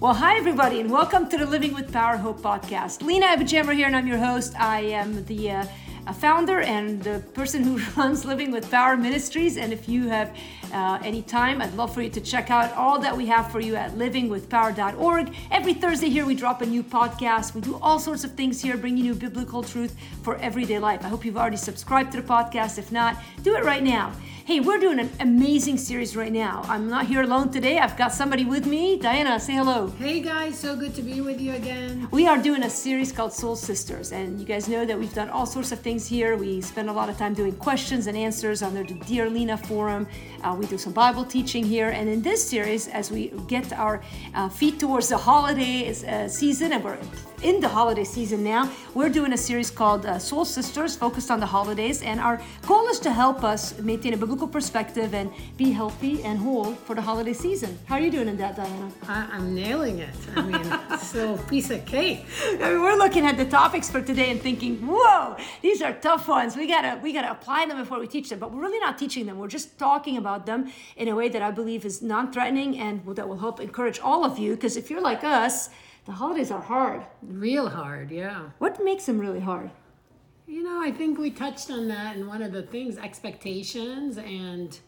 Well, hi, everybody, and welcome to the Living with Power Hope podcast. Lina AbuJamra here, and I'm your host. I am the uh, founder and the person who runs Living with Power Ministries. And if you have uh, any time, I'd love for you to check out all that we have for you at livingwithpower.org. Every Thursday here, we drop a new podcast. We do all sorts of things here, bringing you biblical truth for everyday life. I hope you've already subscribed to the podcast. If not, do it right now. Hey, we're doing an amazing series right now. I'm not here alone today. I've got somebody with me. Diana, say hello. Hey guys, so good to be with you again. We are doing a series called Soul Sisters, and you guys know that we've done all sorts of things here. We spend a lot of time doing questions and answers on the Dear Lina forum. Uh, we do some Bible teaching here, and in this series, as we get our uh, feet towards the holiday uh, season, and we're in the holiday season now, we're doing a series called uh, Soul Sisters, focused on the holidays, and our goal is to help us maintain a biblical perspective and be healthy and whole for the holiday season. How are you doing in that, Diana? I, am nailing it. I mean, it's a little piece of cake. I mean, we're looking at the topics for today and thinking, whoa, these are tough ones. We gotta we gotta apply them before we teach them. But we're really not teaching them. We're just talking about them in a way that I believe is non-threatening and that will help encourage all of you. Because if you're like us the holidays are hard. Real hard, yeah. What makes them really hard? You know, I think we touched on that in one of the things expectations and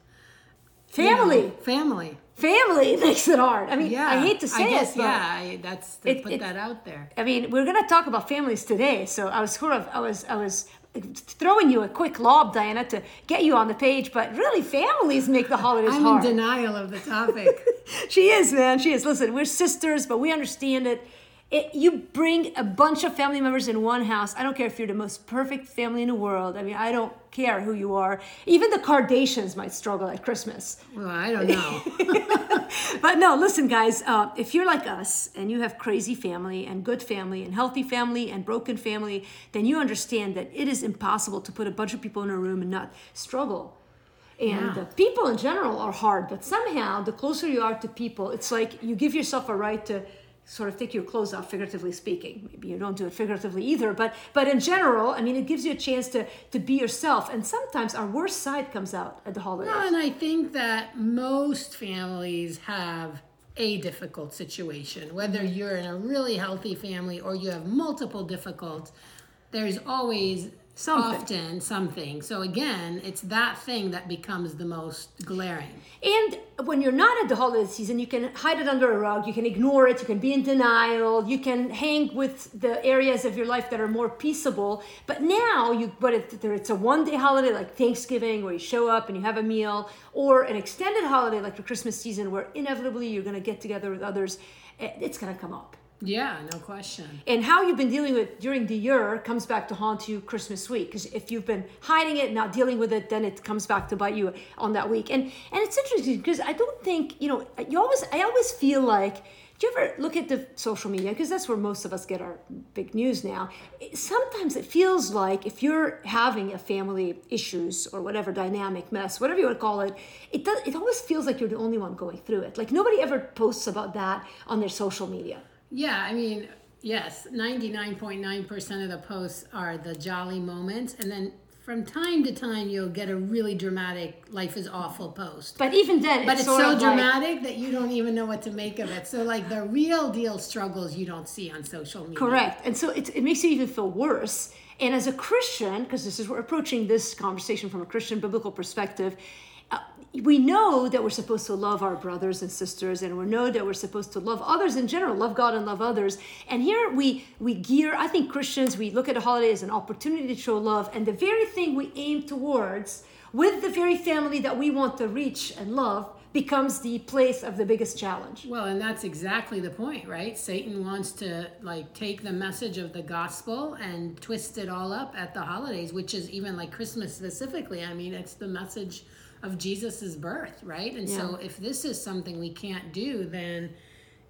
family. You know, family. Family makes it hard. I mean, yeah, I hate to say I guess, it, but yeah, I, that's to it, put it, that out there. I mean, we're gonna talk about families today, so I was sort of, I was, I was throwing you a quick lob, Diana, to get you on the page, but really, families make the holidays I'm hard. in denial of the topic. she is, man. She is. Listen, we're sisters, but we understand it. It, you bring a bunch of family members in one house. I don't care if you're the most perfect family in the world. I mean, I don't care who you are. Even the Kardashians might struggle at Christmas. Well, I don't know. but no, listen, guys, uh, if you're like us and you have crazy family and good family and healthy family and broken family, then you understand that it is impossible to put a bunch of people in a room and not struggle. And yeah. people in general are hard, but somehow the closer you are to people, it's like you give yourself a right to sort of take your clothes off figuratively speaking. Maybe you don't do it figuratively either but but in general i mean it gives you a chance to to be yourself. And sometimes our worst side comes out at the holidays. No, and i think that most families have a difficult situation. Whether you're in a really healthy family or you have multiple difficult there's always something. often something. So again, it's that thing that becomes the most glaring. And when you're not at the holiday season, you can hide it under a rug, you can ignore it, you can be in denial, you can hang with the areas of your life that are more peaceable. But now you but whether it's a one-day holiday like Thanksgiving where you show up and you have a meal, or an extended holiday like the Christmas season where inevitably you're gonna get together with others, eh, it's gonna come up. Yeah, no question. And how you've been dealing with during the year comes back to haunt you Christmas week. Because if you've been hiding it, not dealing with it, then it comes back to bite you on that week. And and it's interesting because I don't think you know. You always, I always feel like. Do you ever look at the social media? Because that's where most of us get our big news now. Sometimes it feels like if you're having a family issues or whatever dynamic mess, whatever you want to call it, it does. It always feels like you're the only one going through it. Like nobody ever posts about that on their social media. Yeah, I mean, yes, 99.9% of the posts are the jolly moments. And then from time to time, you'll get a really dramatic life is awful post. But even then, but it's, it's so dramatic like, that you don't even know what to make of it. So, like the real deal struggles you don't see on social media. Correct. And so it, it makes you even feel worse. And as a Christian, because this is we're approaching this conversation from a Christian biblical perspective, we know that we're supposed to love our brothers and sisters and we know that we're supposed to love others in general love god and love others and here we we gear i think christians we look at a holiday as an opportunity to show love and the very thing we aim towards with the very family that we want to reach and love becomes the place of the biggest challenge. Well, and that's exactly the point, right? Satan wants to like take the message of the gospel and twist it all up at the holidays, which is even like Christmas specifically. I mean, it's the message of Jesus's birth, right? And yeah. so if this is something we can't do, then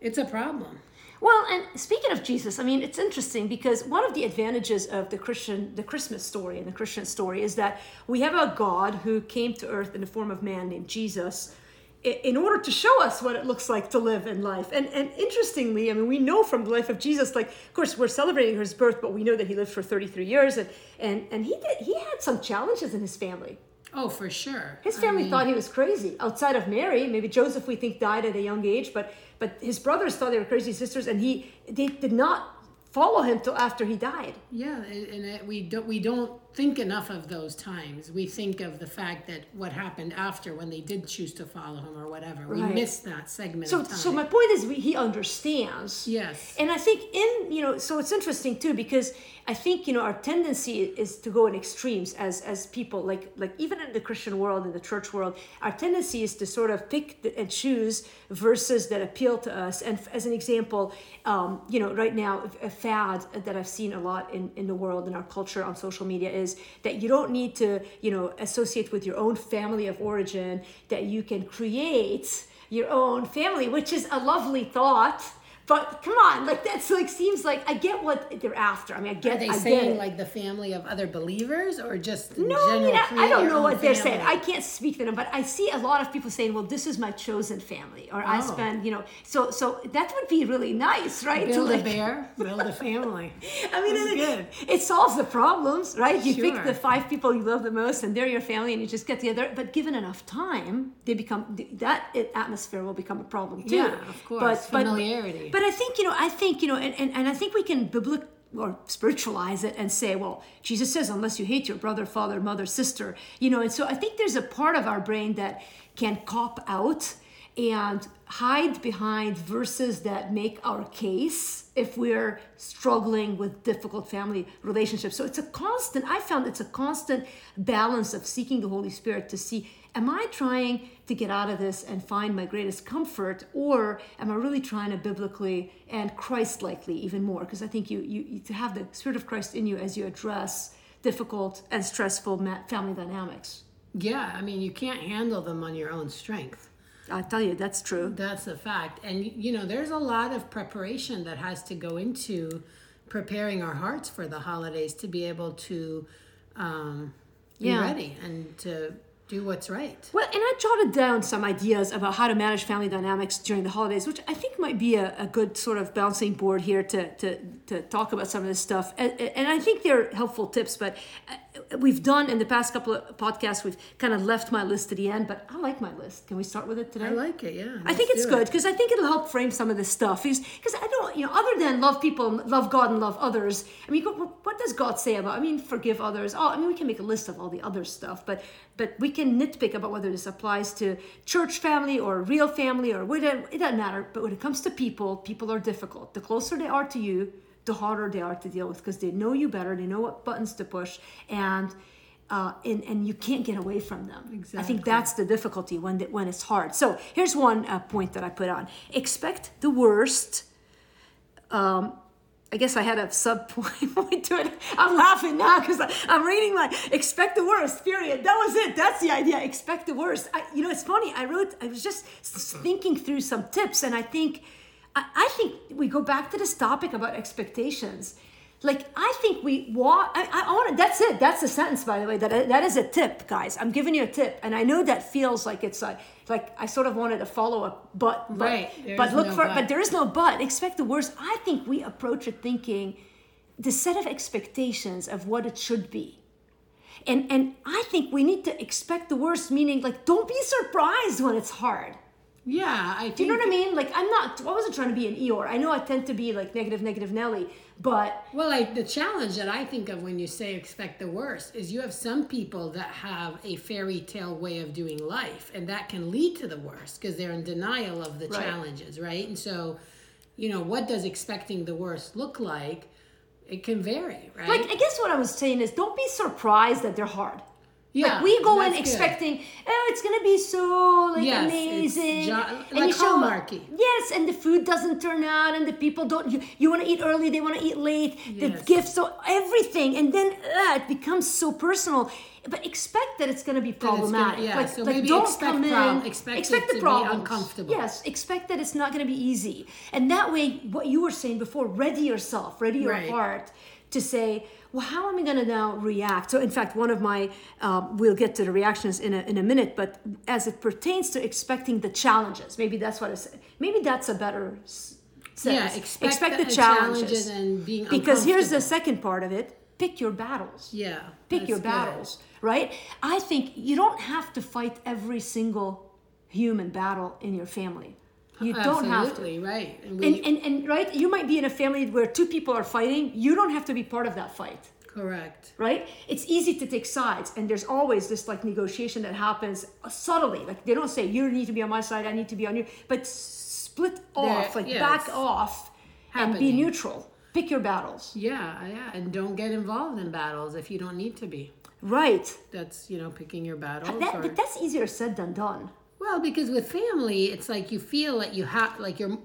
it's a problem. Well, and speaking of Jesus, I mean, it's interesting because one of the advantages of the Christian, the Christmas story and the Christian story is that we have a God who came to earth in the form of man named Jesus in order to show us what it looks like to live in life. And and interestingly, I mean, we know from the life of Jesus, like, of course, we're celebrating his birth, but we know that he lived for 33 years and and, and he did he had some challenges in his family. Oh, for sure. His family I mean, thought he was crazy. Outside of Mary, maybe Joseph, we think, died at a young age, but but his brothers thought they were crazy sisters, and he they did not follow him till after he died. Yeah, and it, we don't we don't think enough of those times. We think of the fact that what happened after when they did choose to follow him or whatever. Right. We miss that segment. So, so my point is, we, he understands. Yes. And I think in you know, so it's interesting too because I think you know our tendency is to go in extremes as as people like like even in the Christian world in the church world, our tendency is to sort of pick and choose verses that appeal to us. And as an example, um, you know, right now a fad that I've seen a lot in in the world in our culture on social media is that you don't need to, you know, associate with your own family of origin, that you can create your own family, which is a lovely thought but come on, like that's like seems like I get what they're after. I mean, I get. Are they I saying like the family of other believers, or just no? I mean, I, I don't know what family? they're saying. I can't speak to them, but I see a lot of people saying, "Well, this is my chosen family," or oh. "I spend," you know. So, so that would be really nice, right? Build to, like, a bear, build a family. I mean, it, good. it solves the problems, right? You sure. pick the five people you love the most, and they're your family, and you just get together. But given enough time, they become that atmosphere will become a problem too. Yeah, of course. But, Familiarity. But, but I think you know, I think you know, and, and, and I think we can biblical or spiritualize it and say, well, Jesus says, unless you hate your brother, father, mother, sister, you know, and so I think there's a part of our brain that can cop out and hide behind verses that make our case if we're struggling with difficult family relationships. So it's a constant, I found it's a constant balance of seeking the Holy Spirit to see am I trying to get out of this and find my greatest comfort, or am I really trying to biblically and Christ likely even more? Because I think you, you, you to have the Spirit of Christ in you as you address difficult and stressful family dynamics. Yeah, I mean, you can't handle them on your own strength. I tell you, that's true. That's a fact. And, you know, there's a lot of preparation that has to go into preparing our hearts for the holidays to be able to um, be yeah. ready and to do what's right. Well, and I jotted down some ideas about how to manage family dynamics during the holidays, which I think might be a, a good sort of bouncing board here to, to, to talk about some of this stuff. And, and I think they're helpful tips, but uh, we've done in the past couple of podcasts, we've kind of left my list to the end, but I like my list. Can we start with it today? I like it, yeah. I think it's good because I think it'll help frame some of this stuff. Because I don't, you know, other than love people, love God, and love others, I mean, what does God say about, I mean, forgive others? Oh, I mean, we can make a list of all the other stuff, but but we can nitpick about whether this applies to church family or real family or whatever. It doesn't matter. But when it comes to people, people are difficult. The closer they are to you, the harder they are to deal with because they know you better. They know what buttons to push, and uh, and, and you can't get away from them. Exactly. I think that's the difficulty when the, when it's hard. So here's one uh, point that I put on: expect the worst. Um, I guess I had a sub point to it. I'm laughing now because I'm reading like expect the worst. Period. That was it. That's the idea. Expect the worst. I, you know, it's funny. I wrote. I was just thinking through some tips, and I think, I, I think we go back to this topic about expectations like I think we want. I, I want. That's it. That's the sentence, by the way. That that is a tip, guys. I'm giving you a tip, and I know that feels like it's like like I sort of wanted to follow up, but but right. but look no for but. but there is no but. Expect the worst. I think we approach it thinking the set of expectations of what it should be. And and I think we need to expect the worst, meaning like don't be surprised when it's hard. Yeah, I. Do you know what I mean? Like I'm not. I wasn't trying to be an Eeyore. I know I tend to be like negative, negative Nelly, but well, like the challenge that I think of when you say expect the worst is you have some people that have a fairy tale way of doing life, and that can lead to the worst because they're in denial of the right. challenges, right? And so, you know, what does expecting the worst look like? It can vary, right? Like I guess what I was saying is, don't be surprised that they're hard. Yeah, like we go in expecting, good. oh, it's gonna be so like yes, amazing, jo- and like you show Hallmarky. Yes, and the food doesn't turn out, and the people don't. You, you want to eat early, they want to eat late. Yes. The gifts, so everything, and then uh, it becomes so personal. But expect that it's going to be problematic. Gonna, yeah, like, so like maybe don't expect come in. expect, expect the problems. uncomfortable. Yes, expect that it's not going to be easy, and that way, what you were saying before, ready yourself, ready your right. heart to say well, how am I going to now react? So, in fact, one of my, um, we'll get to the reactions in a, in a minute, but as it pertains to expecting the challenges, maybe that's what I said. Maybe that's a better sense. Yeah, expect, expect the, the challenges. challenges. and being Because here's the second part of it pick your battles. Yeah. Pick your good. battles, right? I think you don't have to fight every single human battle in your family. You don't have to. Right. And we, And, and, and right, you might be in a family where two people are fighting. You don't have to be part of that fight correct. right? It's easy to take sides, and there's always this like negotiation that happens uh, subtly. Like they don't say you need to be on my side, I need to be on you, but split off, like yeah, back off, and be neutral. Pick your battles. Yeah, yeah. And don't get involved in battles if you don't need to be. Right. That's, you know, picking your uh, battles. That, or- but that's easier said than done. Well, because with family, it's like you feel that you have, like you're,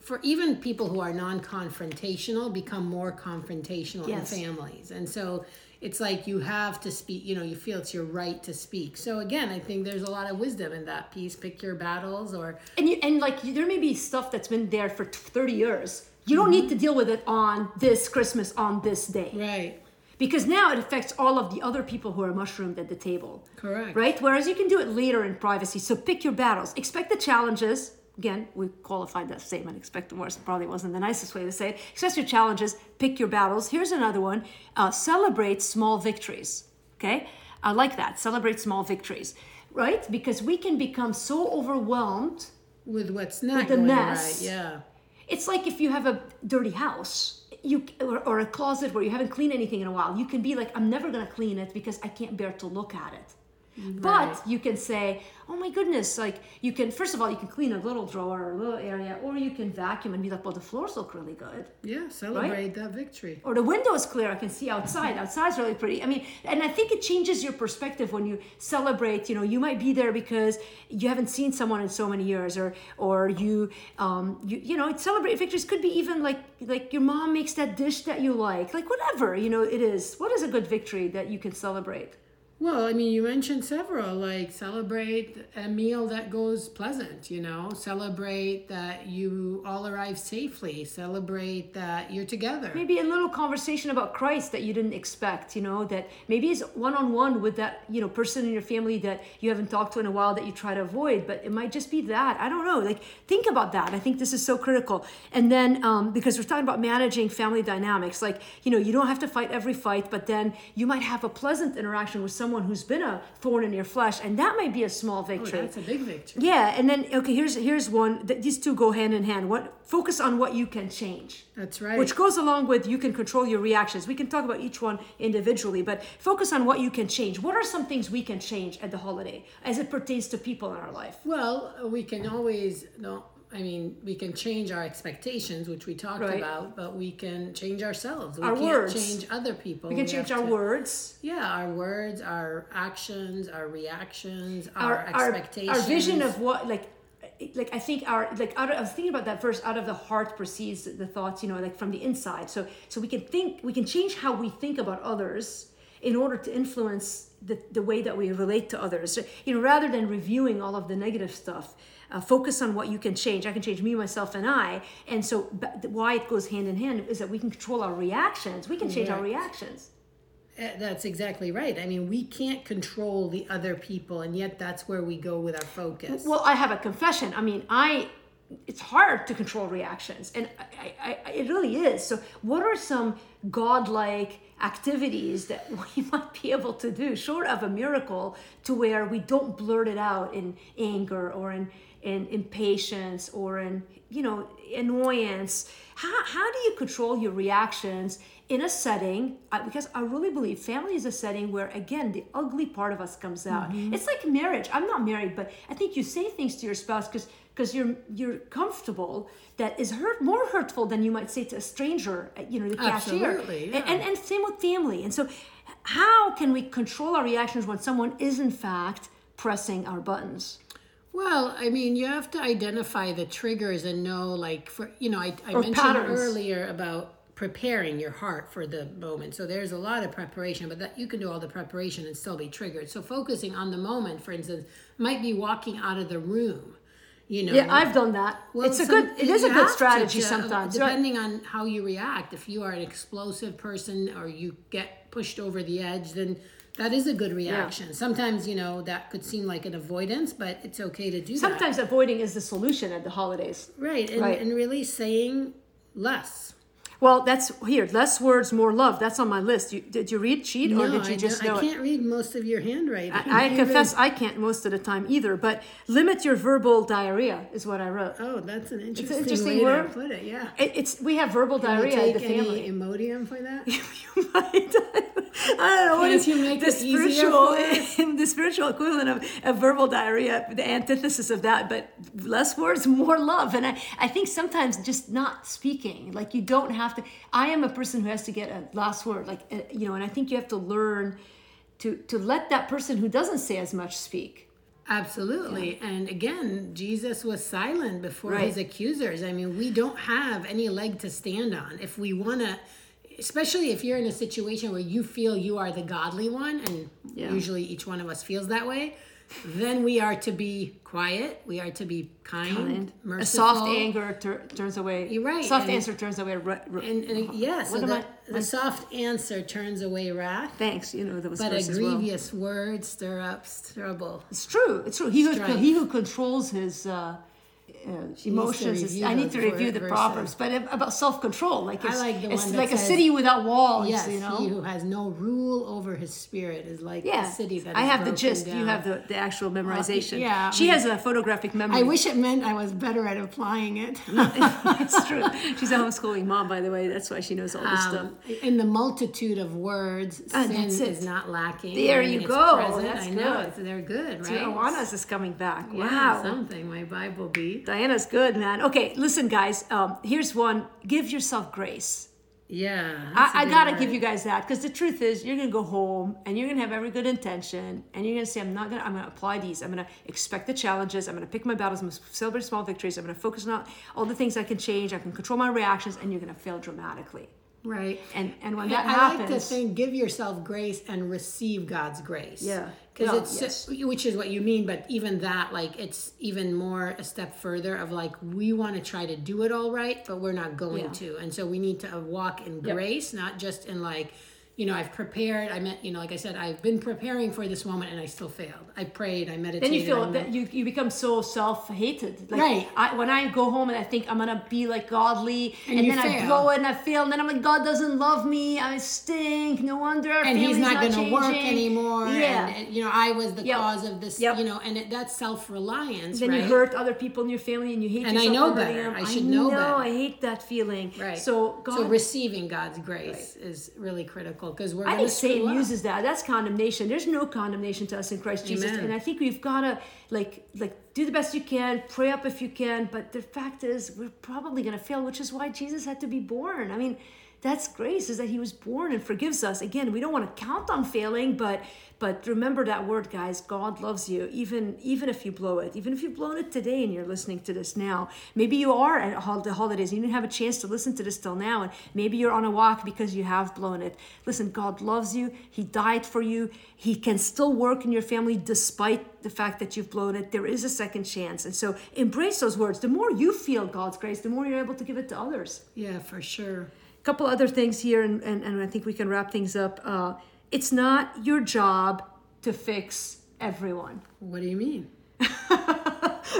for even people who are non-confrontational, become more confrontational Yes. in families, and so it's like you have to speak. You know, you feel it's your right to speak. So again, I think there's a lot of wisdom in that piece. Pick your battles, or And you, and like there may be stuff that's been there for 30 years. You don't need mm-hmm. to deal with it on this Christmas on this day. right, Because now it affects all of the other people who are mushroomed at the table. correct, right? Whereas you can do it later in privacy. So pick your battles. Expect the challenges. Again, we qualified that statement. Expect the worst. Probably wasn't the nicest way to say it. Expect your challenges. Pick your battles. Here's another one. Uh, celebrate small victories. Okay, I like that. Celebrate small victories, right? Because we can become so overwhelmed. With what's not the going mess. right, yeah. It's like if you have a dirty house. You or, or a closet where you haven't cleaned anything in a while. You can be like, I'm never gonna clean it because I can't bear to look at it. But you can say, oh my goodness, like you can, first of all, you can clean a little drawer or a little area, or you can vacuum and be like, well, the floors look really good. Yeah, celebrate that victory. Or the window is clear, I can see outside. Outside's really pretty. I mean, and I think it changes your perspective when you celebrate. You know, you might be there because you haven't seen someone in so many years, or or you, um, you you know, celebrate victories. Could be even like like your mom makes that dish that you like, like whatever you know it is. What is a good victory that you can celebrate? Well, I mean, you mentioned several, like celebrate a meal that goes pleasant, you know, celebrate that you all arrive safely, celebrate that you're together. maybe a little conversation about Christ that you didn't expect, you know, that maybe is one on one with that, you know, person in your family that you haven't talked to in a while that you try to avoid, but it might just be that. I don't know. Like, think about that. I think this is so critical. And then, um, because we're talking about managing family dynamics, like, you know, you don't have to fight every fight, but then you might have a pleasant interaction with someone who's been a thorn in your flesh, and that might be a small Oh, victory. that's a big victory. yeah, and then okay, here's here's one. That these two go hand in hand. What focus on what you can change That's right. which goes along with you can control your reactions. We can talk about each one individually, but focus on what you can change. What are some things we can change at the holiday as it pertains to people in our life? well, we can always, no, I mean, we can change our expectations, which we talked Right. about, but we can change ourselves. We Our can't words. change other people. We can change our to- words, Yeah, our words, our actions, our reactions, our, our, expectations. our vision of what like like I think our like out of, I was thinking about that verse out of the heart proceeds the thoughts you know like from the inside so so we can think we can change how we think about others in order to influence the, the way that we relate to others you know rather than reviewing all of the negative stuff uh, focus on what you can change i can change me myself and i and so why it goes hand in hand is that we can control our reactions we can change our reactions Uh, That's exactly right. I mean, we can't control the other people, and yet that's where we go with our focus. Well, I have a confession. I mean, I it's hard to control reactions, and I, I, it really is. So, what are some godlike activities that we might be able to do, short of a miracle, to where we don't blurt it out in anger or in in impatience or in you know annoyance? How how do you control your reactions? In a setting, because I really believe family is a setting where, again, the ugly part of us comes out. It's like marriage. I'm not married, but I think you say things to your spouse because because you're you're comfortable that is hurt more hurtful than you might say to a stranger uh, you know the cashier Absolutely, and, and and same with family and so how can we control our reactions when someone is in fact pressing our buttons Well, I mean, you have to identify the triggers and know, like, for you know, I, I Or mentioned patterns. earlier about preparing your heart for the moment. So there's a lot of preparation, but that you can do all the preparation and still be triggered. So focusing on the moment, for instance, might be walking out of the room. You know, yeah i've done that Well, it's a good it is a good strategy to- uh, sometimes right? depending on how you react. If you are an explosive person or you get pushed over the edge, then that is a good reaction. Sometimes you know that could seem like an avoidance, but it's okay to do that. sometimes avoiding is the solution at the holidays Right, and, Right. and really saying less. Well, that's here. Less words, more love. That's on my list. You, did you read sheet or did you I, just know I can't read most of your handwriting. I Even- confess I can't most of the time either. But limit your verbal diarrhea is what I wrote. Oh, that's an interesting, interesting way word. to put it. Yeah. It, it's we have verbal Can you diarrhea in the family. any Imodium for that? you might. I don't know what Can't is you make the spiritual the spiritual equivalent of, of verbal diarrhea, the antithesis of that, but less words, more love. And I, I think sometimes just not speaking, like you don't have to. I am a person who has to get a last word, like uh, you know, and I think you have to learn to to let that person who doesn't say as much speak. Absolutely. And again, Jesus was silent before Right. his accusers. I mean, we don't have any leg to stand on. If we want to, especially if you're in a situation where you feel you are the godly one, and Yeah. usually each one of us feels that way, then we are to be quiet. We are to be kind, And a soft anger tur- turns away. You're right, Soft and- answer turns away. Ru- And, and yes, so the, I- the soft answer turns away wrath, thanks. You know those but a verses well. grievous word stir up trouble. It's true. It's true. He who he who controls his uh, uh, emotions. Is, I need to review the verses. proverbs, but about self control, like I it's, like the it's like a says- city without walls. Yes, you know. he who has no rule over his spirit is like yeah, a city that I have the gist. You have the, the actual memorization. yeah, she I has a photographic memory. I wish it meant I was better at applying it. it's true. She's a homeschooling mom, by the way. That's why she knows all this stuff. Um, in the multitude of words, Ah, sin that's is not lacking. There I mean, you go. present. That's I know good. they're good, right? Awana's is coming back. Yeah, Wow. something. My Bible beat. Diana's good, man. Okay, listen, guys. Um, here's one. Give yourself grace. Yeah, I, I, gotta word. give you guys that because the truth is, you're gonna go home and you're gonna have every good intention, and you're gonna say, "I'm not gonna. I'm gonna apply these. I'm gonna expect the challenges. I'm gonna pick my battles. I'm gonna celebrate small victories. I'm gonna focus on all the things I can change. I can control my reactions, and you're gonna fail dramatically. Right. And and when that I happens, I like to think, give yourself grace and receive God's grace. Yeah. because it's yes. which is what you mean. But even that, like, it's even more a step further of like we want to try to do it all right, but we're not going Yeah. to, and so we need to walk in Yep. grace, not just in like. You know, I've prepared. I meant, you know, like I said, I've been preparing for this moment, and I still failed. I prayed, I meditated. then you feel that you, you become so self-hated like Right. I, when i go home and i think i'm gonna be like godly and, And then i fail. blow it and i fail and then i'm like god doesn't love me i stink no wonder and he's family's not going to work anymore. yeah and, and, you know, I was the Yep. cause of this. Yep. You know, and it, that's self reliance. then right? you hurt other people in your family and you hate And I know better. I should know better. i hate that feeling Right. so god so receiving God's grace is really critical because we're I think Satan up. uses that. That's condemnation. There's no condemnation to us in Christ Jesus, and I think we've got to like like do the best you can, pray up if you can. But the fact is, we're probably going to fail, which is why Jesus had to be born. I mean, that's grace is that He was born and forgives us. Again, we don't want to count on failing, but but remember that word, guys. God loves you, even even if you blow it, even if you've blown it today and you're listening to this now. Maybe you are at the holidays you didn't have a chance to listen to this till now, and maybe you're on a walk because you have blown it. Listen, God loves you. He died for you. He can still work in your family despite the fact that you've blown it. There is a second chance, and so embrace those words. The more you feel God's grace, the more you're able to give it to others Yeah, for sure. Couple other things here and, and, and i think we can wrap things up. Uh, it's not your job to fix everyone. What do you mean?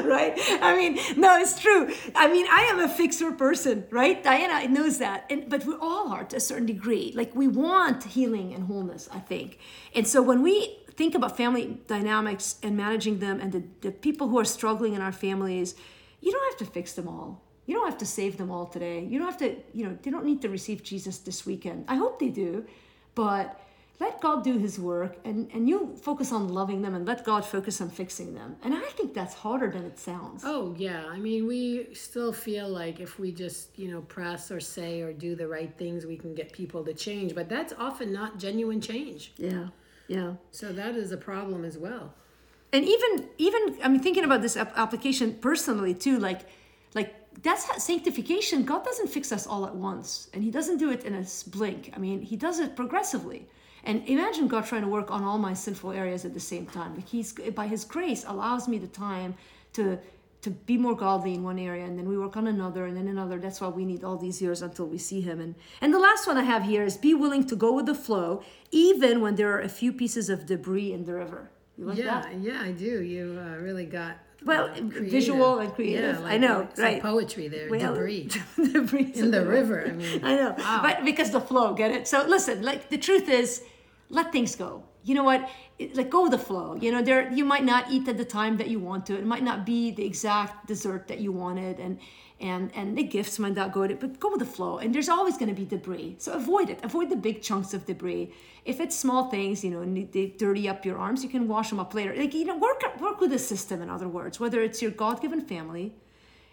right? I mean no it's true. I mean i am a fixer person right? Diana knows that. And but we all are to a certain degree. Like we want healing and wholeness i think. And so when we think about family dynamics and managing them and the, the people who are struggling in our families you don't have to fix them all you don't have to save them all today you don't have to you know they don't need to receive jesus this weekend i hope they do but let god do his work and and you focus on loving them and let god focus on fixing them and i think that's harder than it sounds Oh, yeah. I mean, we still feel like if we just, you know, press or say or do the right things, we can get people to change. But that's often not genuine change. yeah yeah So that is a problem as well. and even even i mean thinking about this ap- application personally too like that's how sanctification god doesn't fix us all at once and he doesn't do it in a blink. I mean he does it progressively. And imagine god trying to work on all my sinful areas at the same time. Like he's by his grace allows me the time to to be more godly in one area and then we work on another and then another. That's why we need all these years until we see him. And and the last one i have here is be willing to go with the flow even when there are a few pieces of debris in the river. You like yeah, that? yeah, I do. You uh, really got Well, creative. visual and creative. Yeah, I know, like right. poetry there, Well, debris debris in the river. I mean, I know, Wow. but because the flow, get it? So listen, like the truth is, let things go. You know what? Let go of the flow. You know, there you might not eat at the time that you want to. It might not be the exact dessert that you wanted, and and and the gifts might not go to. It, but go with the flow. And there's always going to be debris, so avoid it. Avoid the big chunks of debris. If it's small things, you know, and they dirty up your arms, you can wash them up later. Like you know, work work with the system. In other words, whether it's your God-given family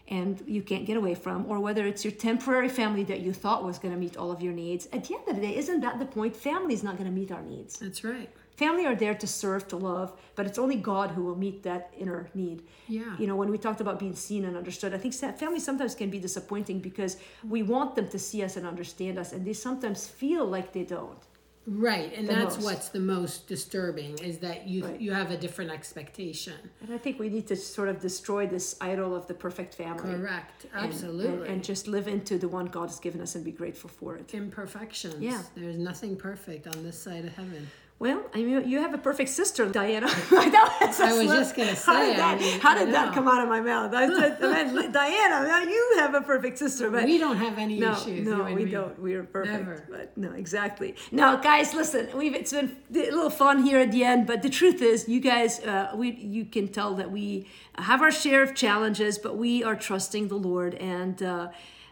and you can't get away from, or whether it's your temporary family that you thought was going to meet all of your needs. At the end of the day, isn't that the point? Family is not going to meet our needs. that's right. Family are there to serve, to love, but it's only God who will meet that inner need. Yeah. You know, when we talked about being seen and understood, I think family sometimes can be disappointing because we want them to see us and understand us, and they sometimes feel like they don't. Right, and that's most. what's the most disturbing is that you Right. you have a different expectation. And I think we need to sort of destroy this idol of the perfect family. Correct, and- absolutely. And, and just live into the one God has given us and be grateful for it. Imperfections. Yeah. there's nothing perfect on this side of heaven. Well, I mean, you have a perfect sister, Diana. I was slip. just gonna how say, did that, I mean, how did that come out of my mouth? I said, I meant, Diana, you have a perfect sister, but we don't have any no, issues. no, we me. don't. We are perfect. Never. But no, exactly. Now, guys, listen. We've it's been a little fun here at the end, but the truth is, you guys, uh, we you can tell that we have our share of challenges, but we are trusting the Lord and. Uh,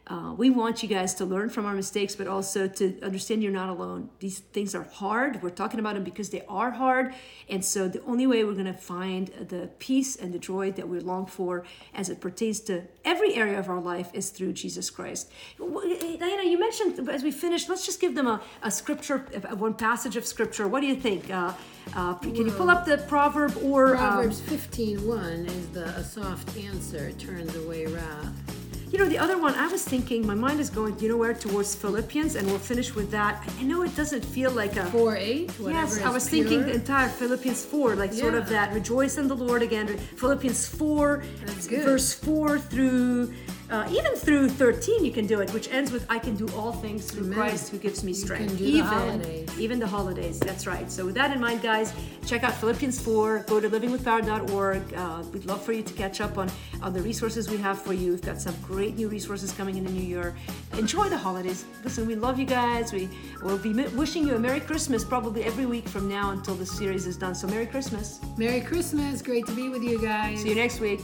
uh, we want you guys to learn from our mistakes, but also to understand you're not alone. These things are hard. We're talking about them because they are hard. And so, the only way we're going to find the peace and the joy that we long for as it pertains to every area of our life is through Jesus Christ. Diana, you mentioned as we finish, let's just give them a, a scripture, uh, one passage of scripture. What do you think? Uh, uh, can you pull up the proverb or. um, Proverbs 15:1 is the a soft answer turns away wrath. You know, the other one, I was thinking, my mind is going, you know where, towards Philippians, and we'll finish with that. I know it doesn't feel like a. 4 8, Yes, I was thinking the entire Philippians 4, like sort of that. Rejoice in the Lord again. Philippians 4, That's good. verse 4 through, uh, even through 13, you can do it, which ends with, I can do all things through Amen. Christ who gives me strength. the even, holidays. even the holidays. That's right. So, with that in mind, guys, check out Philippians 4. Go to livingwithpower.org. Uh, we'd love for you to catch up on, on the resources we have for you. We've got some great new resources coming in the new year. Enjoy the holidays. Listen, we love you guys. We will be wishing you a Merry Christmas probably every week from now until the series is done. So, Merry Christmas. Merry Christmas. Great to be with you guys. See you next week.